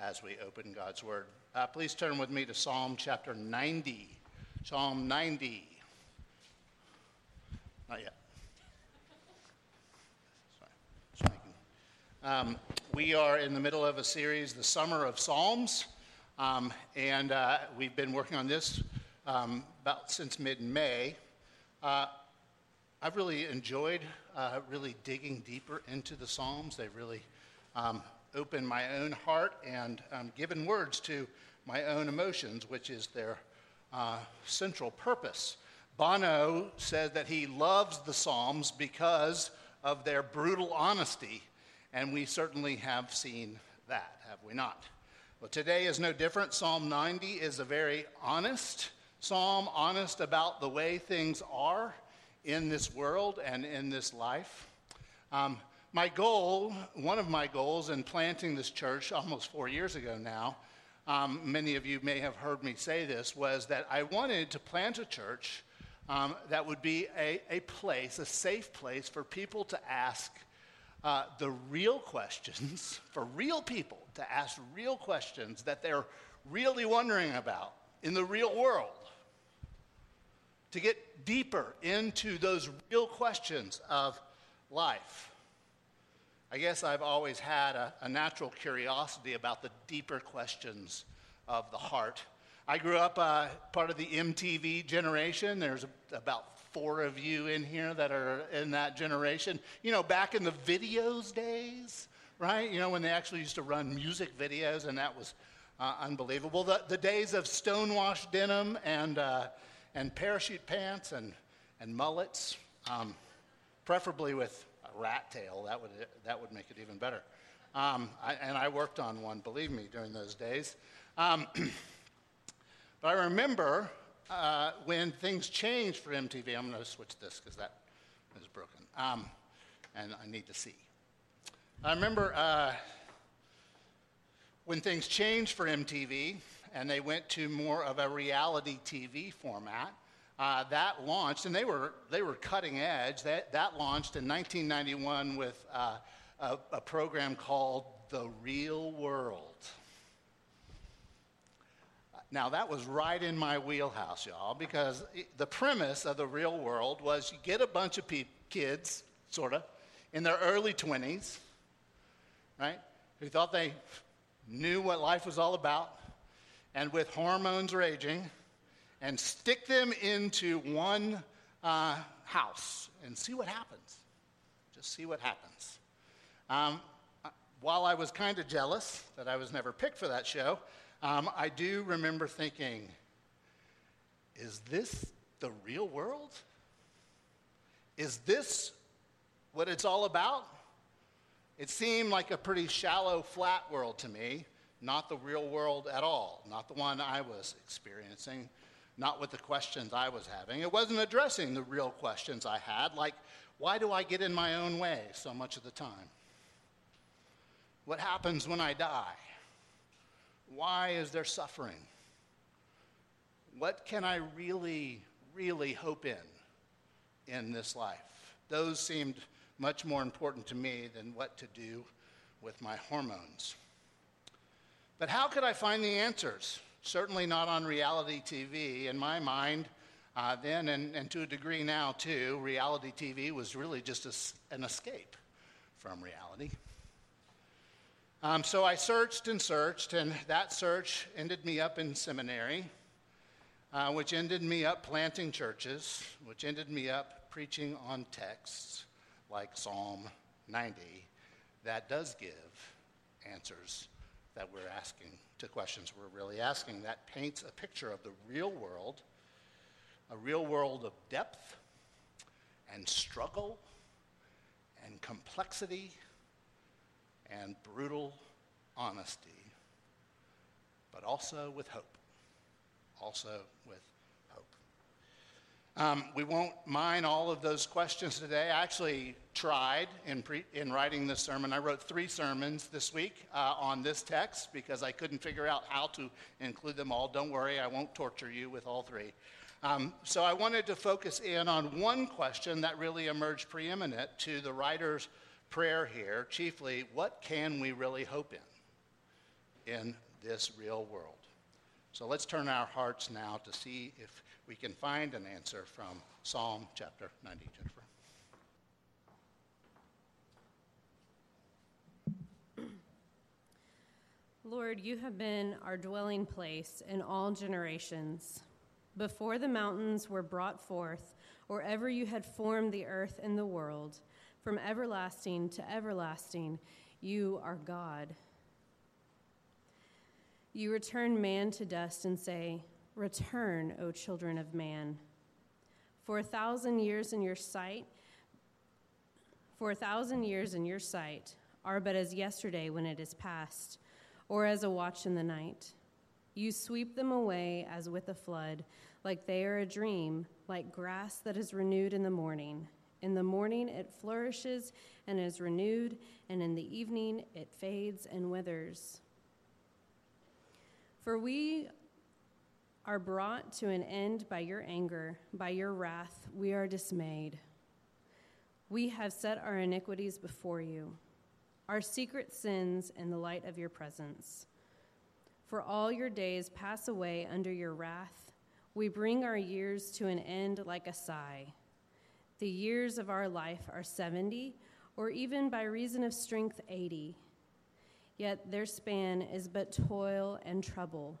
as we open God's Word. Uh, please turn with me to Psalm chapter 90. Psalm 90. Not yet. Sorry. Um, we are in the middle of a series, The Summer of Psalms, um, and uh, we've been working on this um, about since mid May. Uh, I've really enjoyed uh, really digging deeper into the Psalms. They've really um, opened my own heart and um, given words to my own emotions, which is their uh, central purpose. Bono said that he loves the Psalms because of their brutal honesty, and we certainly have seen that, have we not? Well, today is no different. Psalm 90 is a very honest psalm, honest about the way things are in this world and in this life. Um, my goal, one of my goals in planting this church almost four years ago now, um, many of you may have heard me say this, was that I wanted to plant a church um, that would be a, a place, a safe place for people to ask uh, the real questions, for real people to ask real questions that they're really wondering about in the real world to get deeper into those real questions of life. I guess I've always had a, a, natural curiosity about the deeper questions of the heart. I grew up uh, part of the MTV generation. There's about four of you in here that are in that generation. You know, back in the videos days, right? You know, when they actually used to run music videos, and that was uh, unbelievable. The, the days of stonewashed denim and uh, and parachute pants and, and mullets, um, preferably with rat tail. That would, that would make it even better. Um, I, and I worked on one, believe me, during those days. Um, but I remember uh, when things changed for MTV. I'm going to switch this because that is broken. Um, and I need to see. I remember uh, when things changed for MTV, and they went to more of a reality TV format. Uh, that launched, and they were, they were cutting edge. That, that launched in 1991 with uh, a, a program called The Real World. Now, that was right in my wheelhouse, y'all, because the premise of the real world was you get a bunch of pe- kids, sort of, in their early 20s, right, who thought they knew what life was all about, and with hormones raging and stick them into one uh, house and see what happens. Just see what happens. Um, while I was kind of jealous that I was never picked for that show, um, I do remember thinking, is this the real world? Is this what it's all about? It seemed like a pretty shallow, flat world to me not the real world at all, not the one I was experiencing, not with the questions I was having. It wasn't addressing the real questions I had, like, why do I get in my own way so much of the time? What happens when I die? Why is there suffering? What can I really, really hope in in this life? Those seemed much more important to me than what to do with my hormones. But how could I find the answers? Certainly not on reality TV. In my mind, uh, then and, and, to a degree now too, reality TV was really just a, an escape from reality. Um, so I searched and searched, and that search ended me up in seminary, uh, which ended me up planting churches, which ended me up preaching on texts like Psalm 90 that does give answers that we're asking, to questions we're really asking, that paints a picture of the real world, a real world of depth and struggle and complexity and brutal honesty, but also with hope. Also with um, we won't mine all of those questions today. I actually tried in, pre- in writing this sermon. I wrote three sermons this week uh, on this text because I couldn't figure out how to include them all. Don't worry, I won't torture you with all three. Um, so I wanted to focus in on one question that really emerged preeminent to the writer's prayer here chiefly, what can we really hope in in this real world. So let's turn our hearts now to see if we can find an answer from Psalm chapter 90, Jennifer. Lord, you have been our dwelling place in all generations. Before the mountains were brought forth, or ever you had formed the earth and the world, from everlasting to everlasting, you are God. You return man to dust and say, Return, O children of man. For a thousand years in your sight, for a thousand years in your sight are but as yesterday when it is past, or as a watch in the night. You sweep them away as with a flood, like they are a dream, like grass that is renewed in the morning. In the morning it flourishes and is renewed, and in the evening it fades and withers. For we are brought to an end by your anger, by your wrath, we are dismayed. We have set our iniquities before you, our secret sins in the light of your presence. For all your days pass away under your wrath. We bring our years to an end like a sigh. The years of our life are 70, or even by reason of strength, 80. Yet their span is but toil and trouble.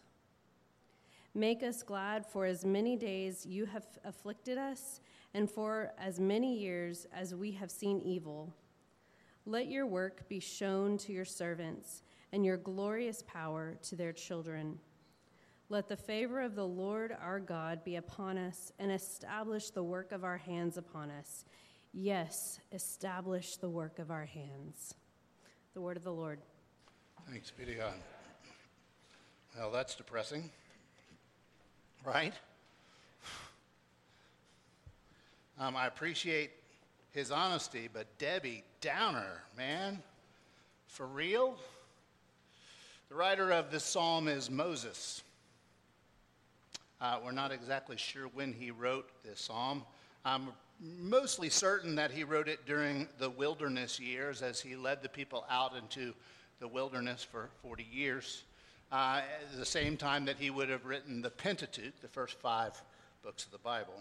Make us glad for as many days you have afflicted us, and for as many years as we have seen evil. Let your work be shown to your servants, and your glorious power to their children. Let the favor of the Lord our God be upon us, and establish the work of our hands upon us. Yes, establish the work of our hands. The word of the Lord. Thanks be to God. Well, that's depressing, right? Um, I appreciate his honesty, but Debbie Downer, man, for real? The writer of this psalm is Moses. Uh, we're not exactly sure when he wrote this psalm. I'm mostly certain that he wrote it during the wilderness years as he led the people out into the wilderness for 40 years. Uh, at the same time that he would have written the Pentateuch, the first five books of the Bible.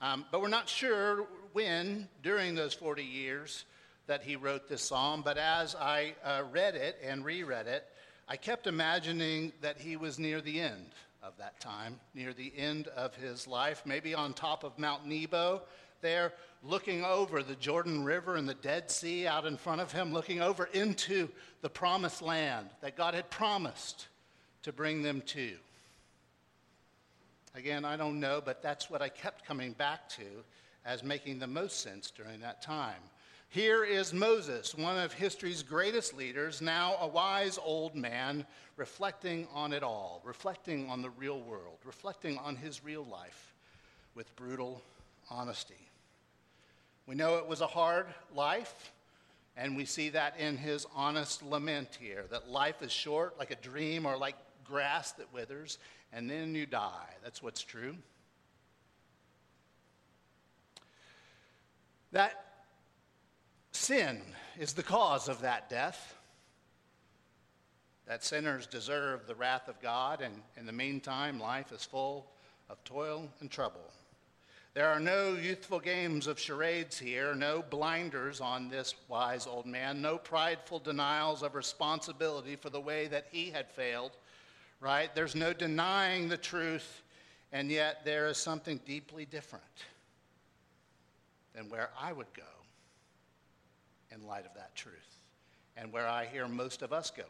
Um, but we're not sure when, during those 40 years, that he wrote this psalm. But as I uh, read it and reread it, I kept imagining that he was near the end of that time, near the end of his life, maybe on top of Mount Nebo, there looking over the Jordan River and the Dead Sea out in front of him, looking over into the promised land that God had promised to bring them to. Again, I don't know, but that's what I kept coming back to as making the most sense during that time. Here is Moses, one of history's greatest leaders, now a wise old man, reflecting on it all, reflecting on the real world, reflecting on his real life with brutal honesty. We know it was a hard life, and we see that in his honest lament here that life is short, like a dream, or like grass that withers, and then you die. That's what's true. That sin is the cause of that death. That sinners deserve the wrath of God, and in the meantime, life is full of toil and trouble. There are no youthful games of charades here, no blinders on this wise old man, no prideful denials of responsibility for the way that he had failed, right? There's no denying the truth, and yet there is something deeply different than where I would go in light of that truth, and where I hear most of us going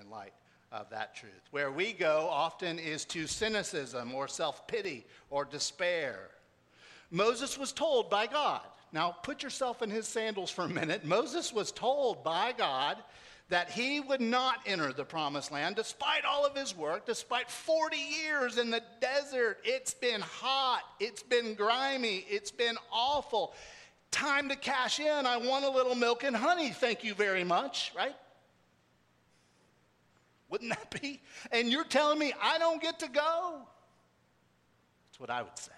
in light of that truth. Where we go often is to cynicism or self pity or despair. Moses was told by God, now put yourself in his sandals for a minute. Moses was told by God that he would not enter the promised land despite all of his work, despite 40 years in the desert. It's been hot, it's been grimy, it's been awful. Time to cash in. I want a little milk and honey, thank you very much, right? Wouldn't that be? And you're telling me I don't get to go? That's what I would say.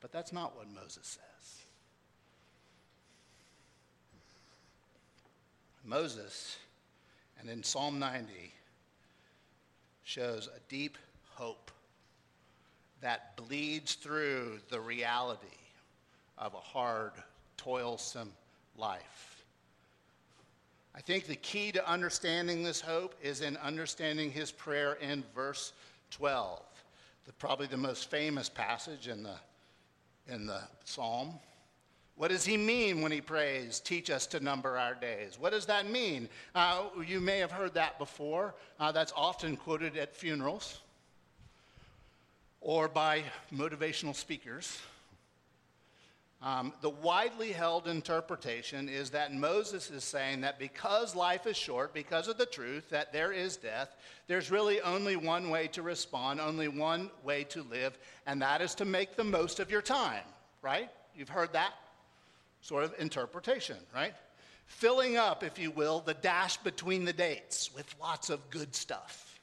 But that's not what Moses says. Moses, and in Psalm 90, shows a deep hope that bleeds through the reality of a hard, toilsome life. I think the key to understanding this hope is in understanding his prayer in verse 12, the, probably the most famous passage in the, in the psalm. What does he mean when he prays, teach us to number our days? What does that mean? Uh, you may have heard that before. Uh, that's often quoted at funerals or by motivational speakers. Um, the widely held interpretation is that Moses is saying that because life is short, because of the truth that there is death, there's really only one way to respond, only one way to live, and that is to make the most of your time, right? You've heard that? sort of interpretation, right? Filling up, if you will, the dash between the dates with lots of good stuff,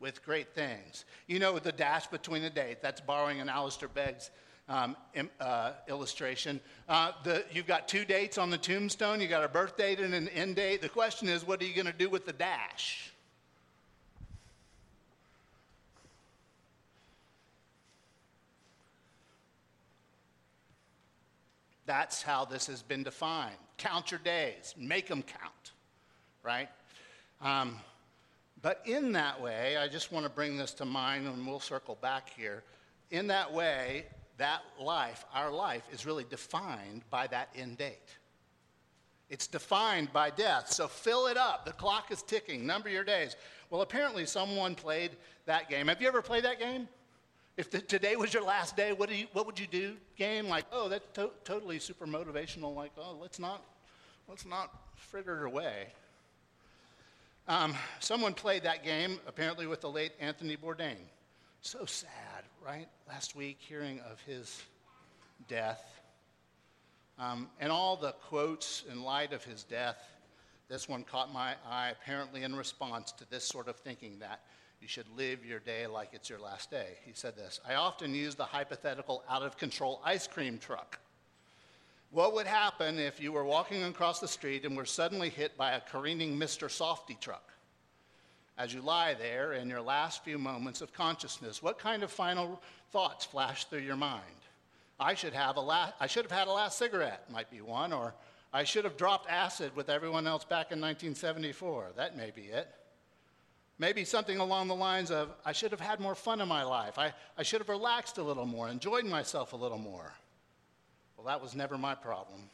with great things. You know, the dash between the dates, that's borrowing an Alistair Begg's um, uh, illustration. Uh, the, you've got two dates on the tombstone, you've got a birth date and an end date. The question is, what are you going to do with the dash? That's how this has been defined. Count your days, make them count, right? Um, but in that way, I just want to bring this to mind and we'll circle back here. In that way, that life, our life, is really defined by that end date. It's defined by death. So fill it up. The clock is ticking. Number your days. Well, apparently someone played that game. Have you ever played that game? If the, today was your last day, what, do you, what would you do? Game like, oh, that's to- totally super motivational. Like, oh, let's not, let's not fritter it away. Um, someone played that game, apparently with the late Anthony Bourdain. So sad, right? Last week, hearing of his death. Um, and all the quotes in light of his death, this one caught my eye, apparently in response to this sort of thinking that you should live your day like it's your last day. He said this I often use the hypothetical out of control ice cream truck. What would happen if you were walking across the street and were suddenly hit by a careening Mr. Softee truck? As you lie there in your last few moments of consciousness, what kind of final thoughts flash through your mind? I should have a I should have had a last cigarette, might be one, or I should have dropped acid with everyone else back in 1974. That may be it. Maybe something along the lines of, I should have had more fun in my life. I, I should have relaxed a little more, enjoyed myself a little more. Well, that was never my problem.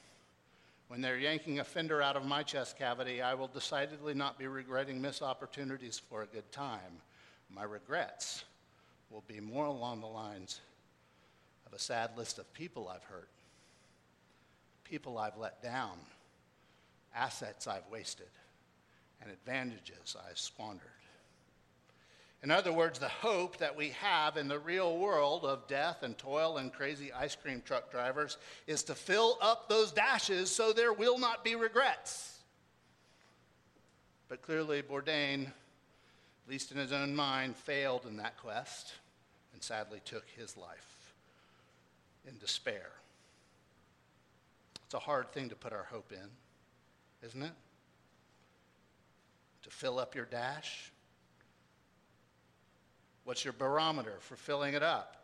When they're yanking a fender out of my chest cavity, I will decidedly not be regretting missed opportunities for a good time. My regrets will be more along the lines of a sad list of people I've hurt, people I've let down, assets I've wasted, and advantages I've squandered. In other words, the hope that we have in the real world of death and toil and crazy ice cream truck drivers is to fill up those dashes so there will not be regrets. But clearly, Bourdain, at least in his own mind, failed in that quest and sadly took his life in despair. It's a hard thing to put our hope in, isn't it? To fill up your dash What's your barometer for filling it up?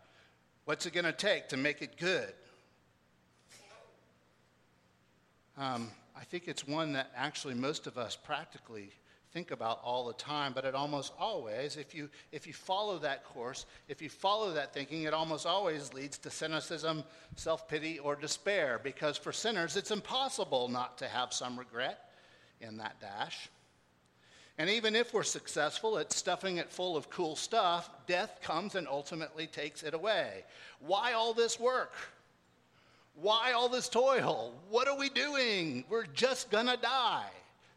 What's it going to take to make it good? Um, I think it's one that actually most of us practically think about all the time, but it almost always, if you, if you follow that course, if you follow that thinking, it almost always leads to cynicism, self pity, or despair, because for sinners, it's impossible not to have some regret in that dash. And even if we're successful at stuffing it full of cool stuff, death comes and ultimately takes it away. Why all this work? Why all this toil? What are we doing? We're just gonna die.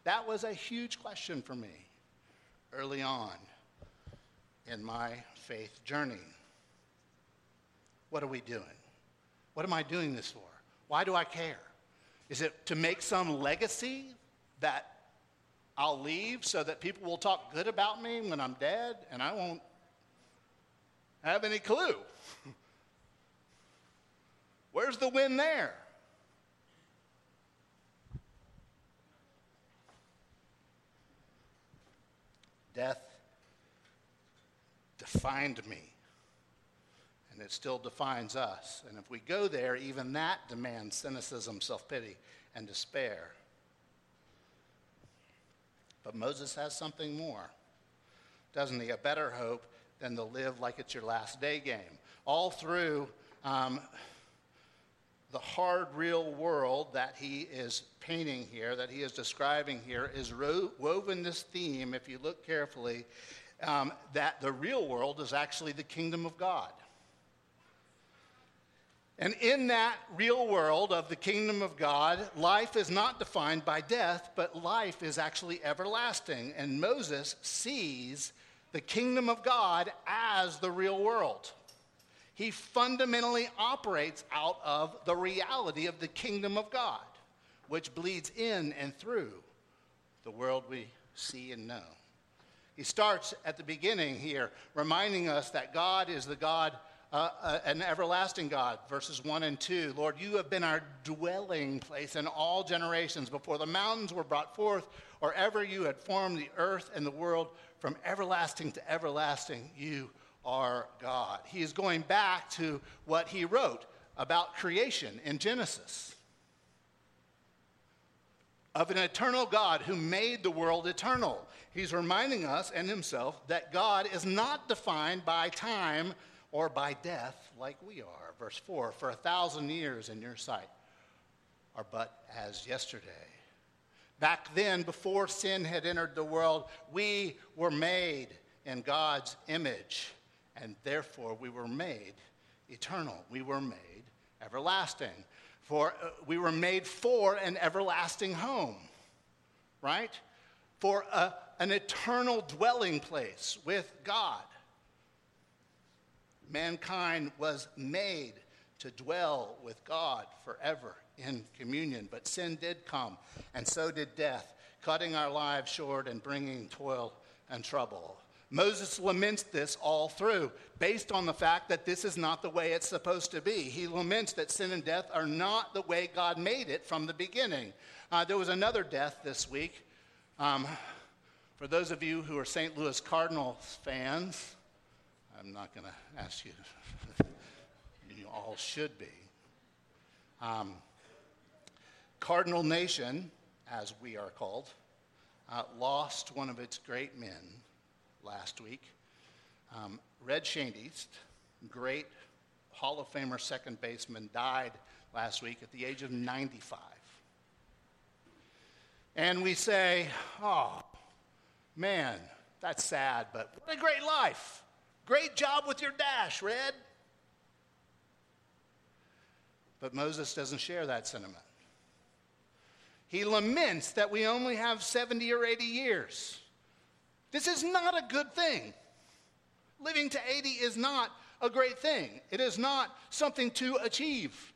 That was a huge question for me early on in my faith journey. What are we doing? What am I doing this for? Why do I care? Is it to make some legacy that I'll leave so that people will talk good about me when I'm dead and I won't have any clue? Where's the win there? Death defined me, and it still defines us. And if we go there, even that demands cynicism, self pity, and despair. But Moses has something more, doesn't he? A better hope than to live like it's your last day game. All through um, the hard, real world that he is painting here, that he is describing here, is ro- woven this theme, if you look carefully, um, that the real world is actually the kingdom of God. And in that real world of the kingdom of God, life is not defined by death, but life is actually everlasting. And Moses sees the kingdom of God as the real world. He fundamentally operates out of the reality of the kingdom of God, which bleeds in and through the world we see and know. He starts at the beginning here, reminding us that God is the God, uh, uh, an everlasting God, verses 1 and 2. Lord, you have been our dwelling place in all generations. Before the mountains were brought forth, or ever you had formed the earth and the world, from everlasting to everlasting, you are God. He is going back to what he wrote about creation in Genesis of an eternal God who made the world eternal. He's reminding us and himself that God is not defined by time or by death like we are. Verse 4 For a thousand years in your sight are but as yesterday. Back then, before sin had entered the world, we were made in God's image and therefore we were made eternal. We were made everlasting. For uh, we were made for an everlasting home, right? For a, an eternal dwelling place with God. Mankind was made to dwell with God forever in communion, but sin did come, and so did death, cutting our lives short and bringing toil and trouble. Moses laments this all through, based on the fact that this is not the way it's supposed to be. He laments that sin and death are not the way God made it from the beginning. Uh, there was another death this week. Um, for those of you who are St. Louis Cardinals fans, I'm not going to ask you, you all should be. Um, Cardinal Nation, as we are called, uh, lost one of its great men last week. Um, Red Schoendienst, great Hall of Famer second baseman, died last week at the age of 95. And we say, oh, man, that's sad, but what a great life. Great job with your dash, Red. But Moses doesn't share that sentiment. He laments that we only have 70 or 80 years. This is not a good thing. Living to 80 is not a great thing, it is not something to achieve.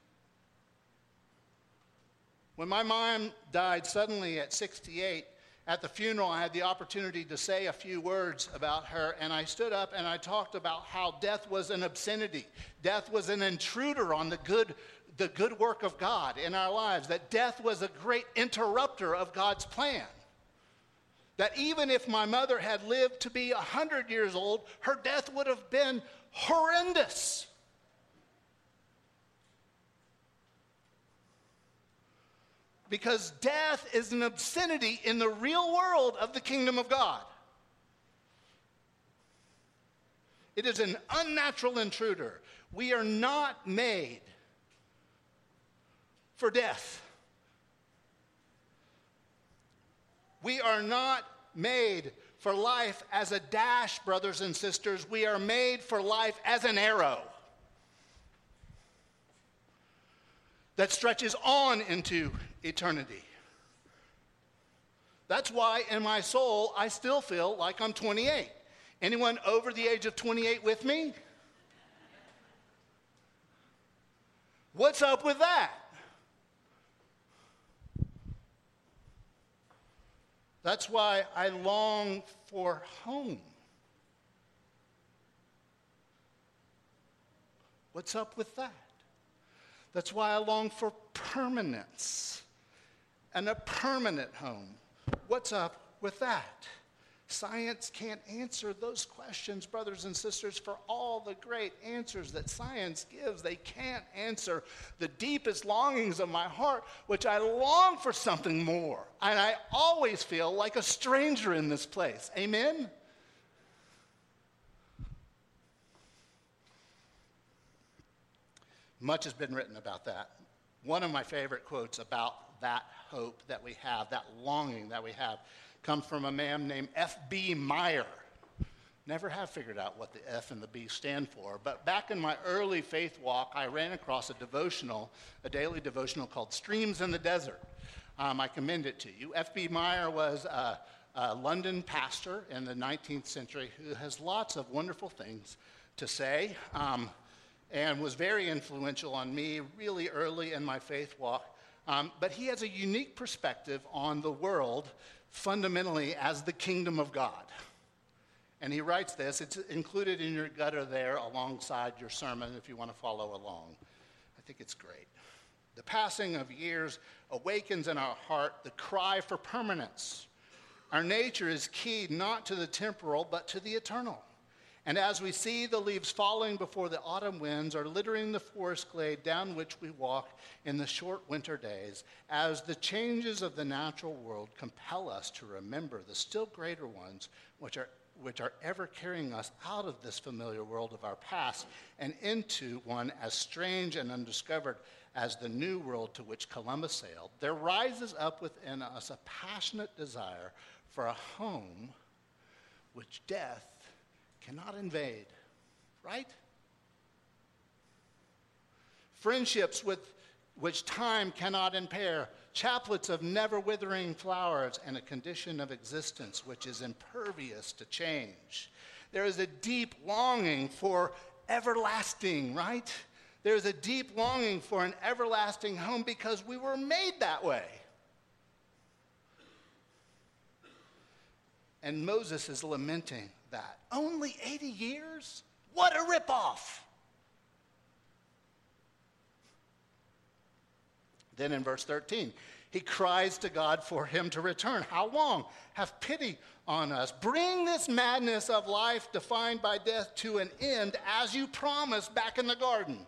When my mom died suddenly at 68, at the funeral, I had the opportunity to say a few words about her, and I stood up and I talked about how death was an obscenity. Death was an intruder on the good, the good work of God in our lives, that death was a great interrupter of God's plan that even if my mother had lived to be 100 years old, her death would have been horrendous. Because death is an obscenity in the real world of the kingdom of God. It is an unnatural intruder. We are not made for death. We are not made for life as a dash, brothers and sisters. We are made for life as an arrow that stretches on into eternity. That's why in my soul I still feel like I'm 28. Anyone over the age of 28 with me? What's up with that? That's why I long for home. What's up with that? That's why I long for permanence and a permanent home. What's up with that? Science can't answer those questions, brothers and sisters, for all the great answers that science gives. They can't answer the deepest longings of my heart, which I long for something more. And I always feel like a stranger in this place. Amen? Much has been written about that. One of my favorite quotes about that hope that we have, that longing that we have, comes from a man named F.B. Meyer. Never have figured out what the F and the B stand for, but back in my early faith walk, I ran across a devotional, a daily devotional called Streams in the Desert. Um, I commend it to you. F.B. Meyer was a, a London pastor in the 19th century who has lots of wonderful things to say um, and was very influential on me really early in my faith walk. Um, but he has a unique perspective on the world fundamentally as the kingdom of God. And he writes this, it's included in your gutter there alongside your sermon if you want to follow along. I think it's great. The passing of years awakens in our heart the cry for permanence. Our nature is keyed not to the temporal, but to the eternal. And as we see the leaves falling before the autumn winds are littering the forest glade down which we walk in the short winter days, as the changes of the natural world compel us to remember the still greater ones which are, which are ever carrying us out of this familiar world of our past and into one as strange and undiscovered as the new world to which Columbus sailed, there rises up within us a passionate desire for a home which death cannot invade, right? Friendships with which time cannot impair, chaplets of never withering flowers, and a condition of existence which is impervious to change. There is a deep longing for everlasting, right? There's a deep longing for an everlasting home because we were made that way. And Moses is lamenting that. Only 80 years? What a ripoff! Then in verse 13, he cries to God for him to return. How long? Have pity on us. Bring this madness of life defined by death to an end as you promised back in the garden.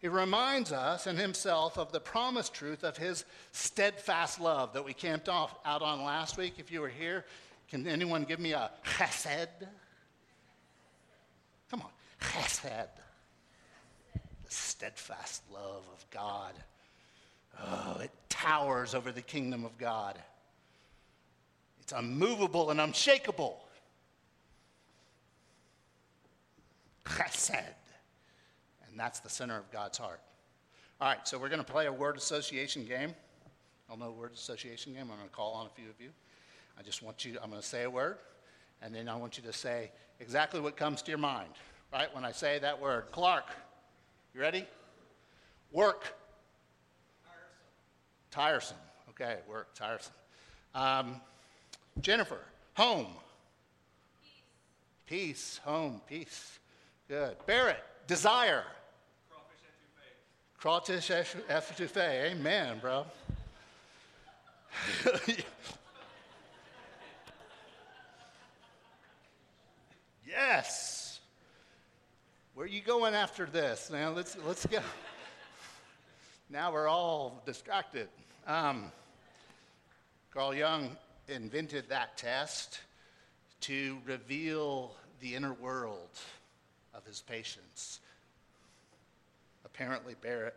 He reminds us and himself of the promised truth of his steadfast love that we camped off, out on last week. If you were here, can anyone give me a chesed? Come on, chesed. The steadfast love of God. Oh, it towers over the kingdom of God. It's unmovable and unshakable. Chesed. And that's the center of God's heart. All right, so we're going to play a word association game. I'll know word association game. I'm going to call on a few of you. I just want you, I'm going to say a word, and then I want you to say exactly what comes to your mind, right? When I say that word. Clark, you ready? Work. Tiresome. Tiresome. Okay, work, tiresome. Um, Jennifer, home. Peace. peace. home, peace. Good. Barrett, desire. Crawfish etouffee. Crawfish etouffee. Amen, bro. yes. Where are you going after this? Now let's let's go. now we're all distracted. Um, Carl Jung invented that test to reveal the inner world of his patients apparently Barrett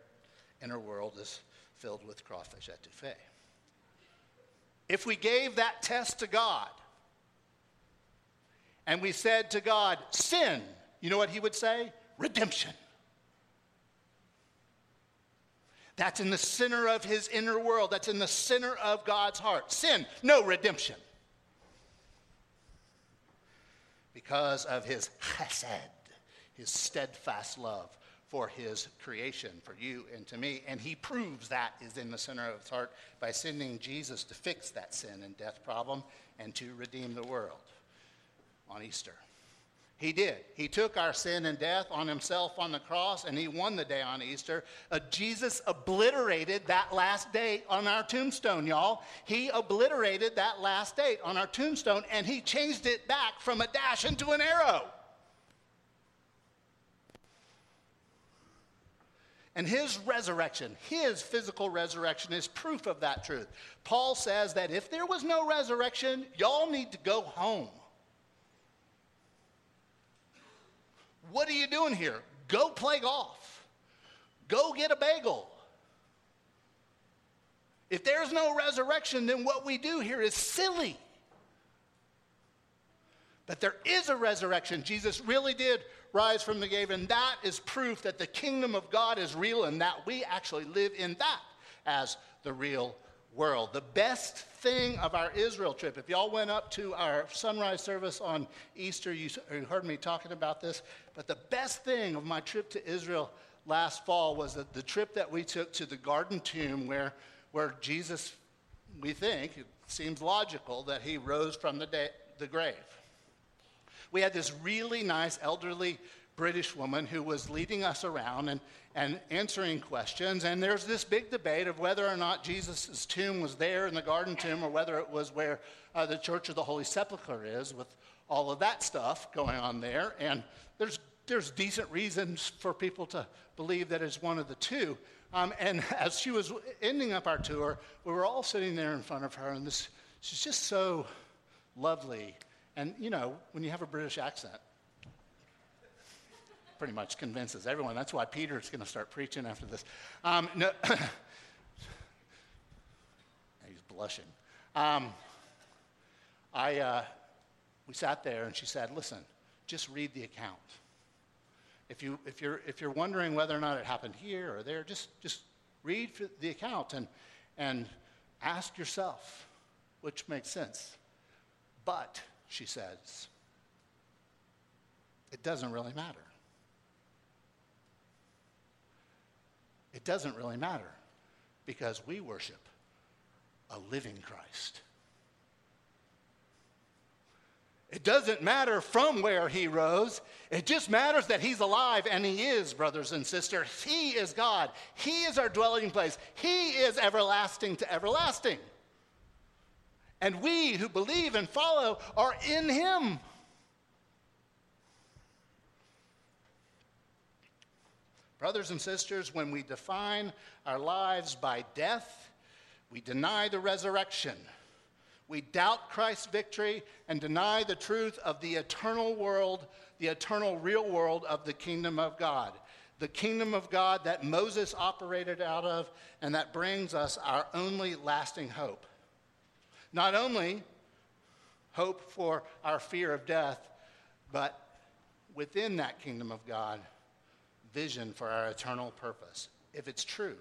inner world is filled with crawfish etouffee. If we gave that test to God and we said to God, sin, you know what he would say? Redemption. That's in the center of his inner world. That's in the center of God's heart. Sin, no redemption. Because of his chesed, his steadfast love for his creation, for you and to me. And he proves that is in the center of his heart by sending Jesus to fix that sin and death problem and to redeem the world on Easter. He did. He took our sin and death on himself on the cross, and he won the day on Easter. Uh, Jesus obliterated that last date on our tombstone, y'all. He obliterated that last date on our tombstone, and he changed it back from a dash into an arrow. And his resurrection, his physical resurrection, is proof of that truth. Paul says that if there was no resurrection, y'all need to go home. What are you doing here? Go play golf. Go get a bagel. If there's no resurrection, then what we do here is silly. But there is a resurrection. Jesus really did rise from the grave, and that is proof that the kingdom of God is real and that we actually live in that as the real world. The best thing of our Israel trip, if y'all went up to our sunrise service on Easter, you heard me talking about this, but the best thing of my trip to Israel last fall was the trip that we took to the garden tomb where, where Jesus, we think, it seems logical that he rose from the, the grave. We had this really nice elderly British woman who was leading us around and, and answering questions. And there's this big debate of whether or not Jesus' tomb was there in the garden tomb or whether it was where uh, the Church of the Holy Sepulchre is, with all of that stuff going on there. And there's, there's decent reasons for people to believe that it's one of the two. Um, and as she was ending up our tour, we were all sitting there in front of her, and this, she's just so lovely and, you know, when you have a British accent, pretty much convinces everyone. That's why Peter's going to start preaching after this. Um, no, he's blushing. Um, I, uh, we sat there and she said, listen, just read the account. If, you, if, you're, if you're wondering whether or not it happened here or there, just, just read the account and, and ask yourself which makes sense. But she says. It doesn't really matter. It doesn't really matter because we worship a living Christ. It doesn't matter from where he rose. It just matters that he's alive, and he is, brothers and sisters. He is God. He is our dwelling place. He is everlasting to everlasting. And we who believe and follow are in him. Brothers and sisters, when we define our lives by death, we deny the resurrection. We doubt Christ's victory and deny the truth of the eternal world, the eternal real world of the kingdom of God. The kingdom of God that Moses operated out of and that brings us our only lasting hope. Not only hope for our fear of death, but within that kingdom of God, vision for our eternal purpose. If it's true,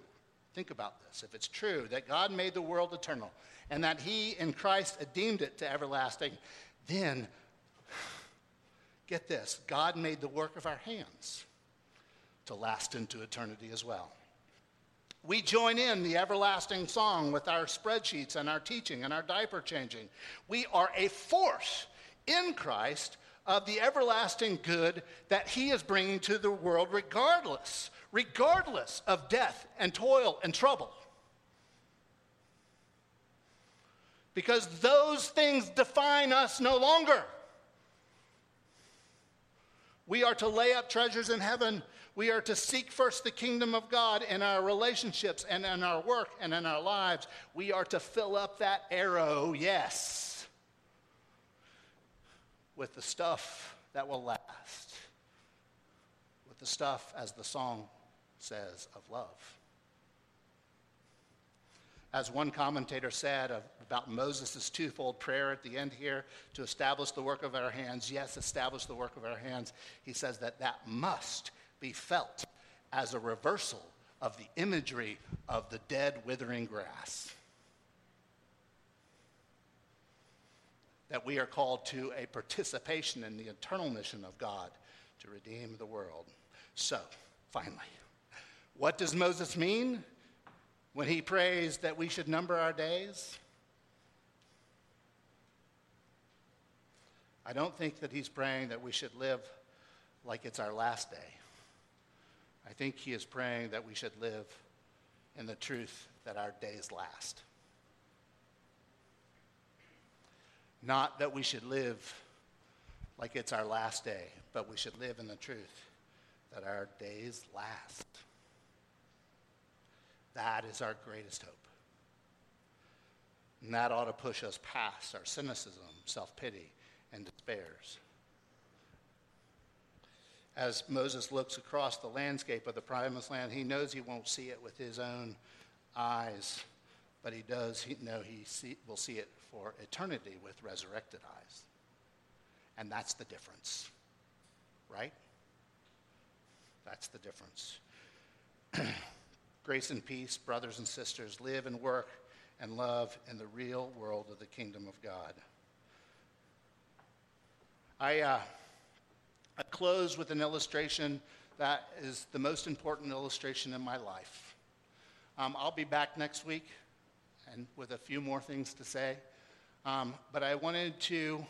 think about this. If it's true that God made the world eternal and that He in Christ deemed it to everlasting, then get this God made the work of our hands to last into eternity as well. We join in the everlasting song with our spreadsheets and our teaching and our diaper changing. We are a force in Christ of the everlasting good that He is bringing to the world, regardless, regardless of death and toil and trouble. Because those things define us no longer. We are to lay up treasures in heaven we are to seek first the kingdom of God in our relationships and in our work and in our lives. We are to fill up that arrow, yes, with the stuff that will last, with the stuff, as the song says, of love. As one commentator said about Moses' twofold prayer at the end here to establish the work of our hands, yes, establish the work of our hands, he says that that must be felt as a reversal of the imagery of the dead, withering grass. That we are called to a participation in the eternal mission of God to redeem the world. So, finally, what does Moses mean when he prays that we should number our days? I don't think that he's praying that we should live like it's our last day. I think he is praying that we should live in the truth that our days last. Not that we should live like it's our last day, but we should live in the truth that our days last. That is our greatest hope. And that ought to push us past our cynicism, self pity, and despairs. As Moses looks across the landscape of the promised land, he knows he won't see it with his own eyes, but he does know he see, will see it for eternity with resurrected eyes. And that's the difference, right? That's the difference. Grace and peace, brothers and sisters, live and work and love in the real world of the kingdom of God. I, uh, I close with an illustration that is the most important illustration in my life. Um, I'll be back next week and with a few more things to say. Um, but I wanted to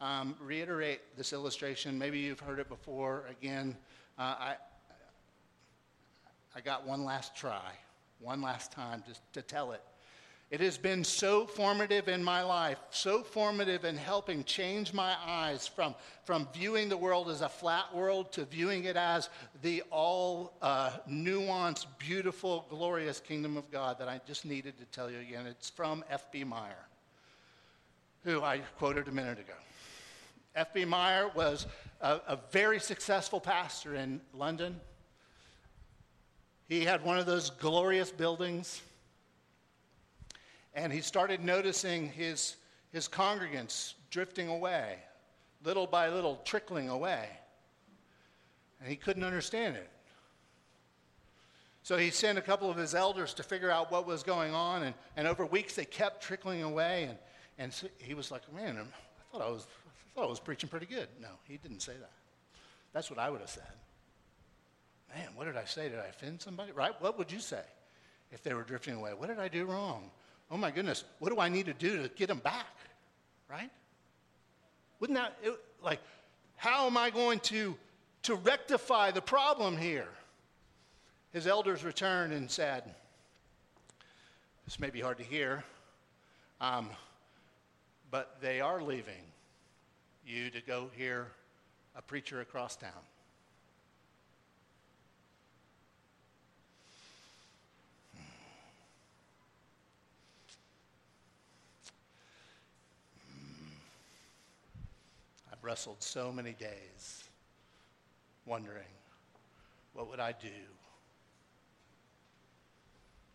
um, reiterate this illustration. Maybe you've heard it before. Again, uh, I, I got one last try, one last time just to tell it. It has been so formative in my life, so formative in helping change my eyes from, from viewing the world as a flat world to viewing it as the all uh, nuanced, beautiful, glorious kingdom of God that I just needed to tell you again. It's from F.B. Meyer, who I quoted a minute ago. F.B. Meyer was a, a very successful pastor in London. He had one of those glorious buildings and he started noticing his, his congregants drifting away, little by little, trickling away. And he couldn't understand it. So he sent a couple of his elders to figure out what was going on, and, and over weeks they kept trickling away. And, and so he was like, Man, I thought I, was, I thought I was preaching pretty good. No, he didn't say that. That's what I would have said. Man, what did I say? Did I offend somebody? Right? What would you say if they were drifting away? What did I do wrong? oh my goodness, what do I need to do to get them back? Right? Wouldn't that, it, like, how am I going to, to rectify the problem here? His elders returned and said, This may be hard to hear, um, but they are leaving you to go hear a preacher across town. Hmm. I've wrestled so many days wondering, what would I do?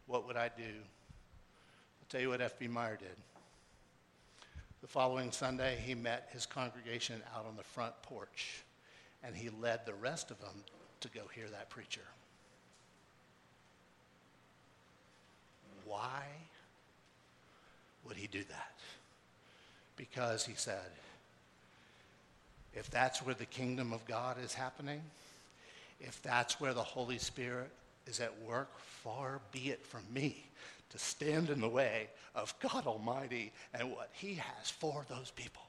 What would I do? I'll tell you what F.B. Meyer did. The following Sunday, he met his congregation out on the front porch, and he led the rest of them to go hear that preacher. Why would he do that? Because he said, if that's where the kingdom of God is happening, if that's where the Holy Spirit is at work, far be it from me to stand in the way of God Almighty and what He has for those people.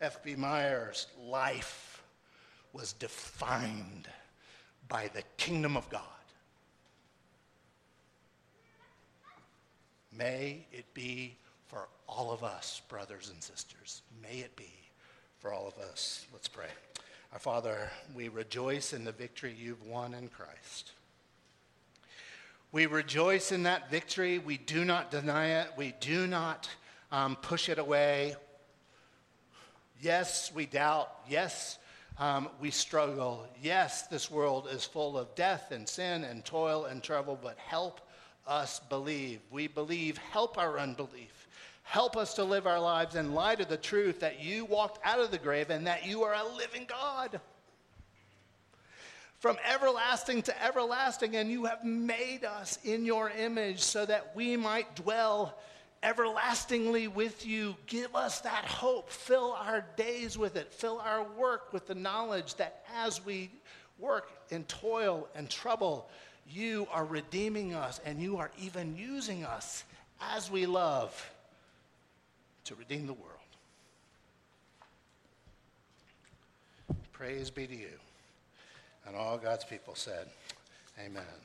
F.B. Meyer's life was defined by the kingdom of God. May it be for all of us, brothers and sisters. May it be for all of us. Let's pray. Our Father, we rejoice in the victory you've won in Christ. We rejoice in that victory. We do not deny it. We do not um, push it away. Yes, we doubt. Yes, um, we struggle. Yes, this world is full of death and sin and toil and trouble, but help us believe. We believe, help our unbelief. Help us to live our lives in light of the truth that you walked out of the grave and that you are a living God. From everlasting to everlasting, and you have made us in your image so that we might dwell everlastingly with you. Give us that hope. Fill our days with it. Fill our work with the knowledge that as we work in toil and trouble, you are redeeming us and you are even using us as we love to redeem the world. Praise be to you. And all God's people said, Amen.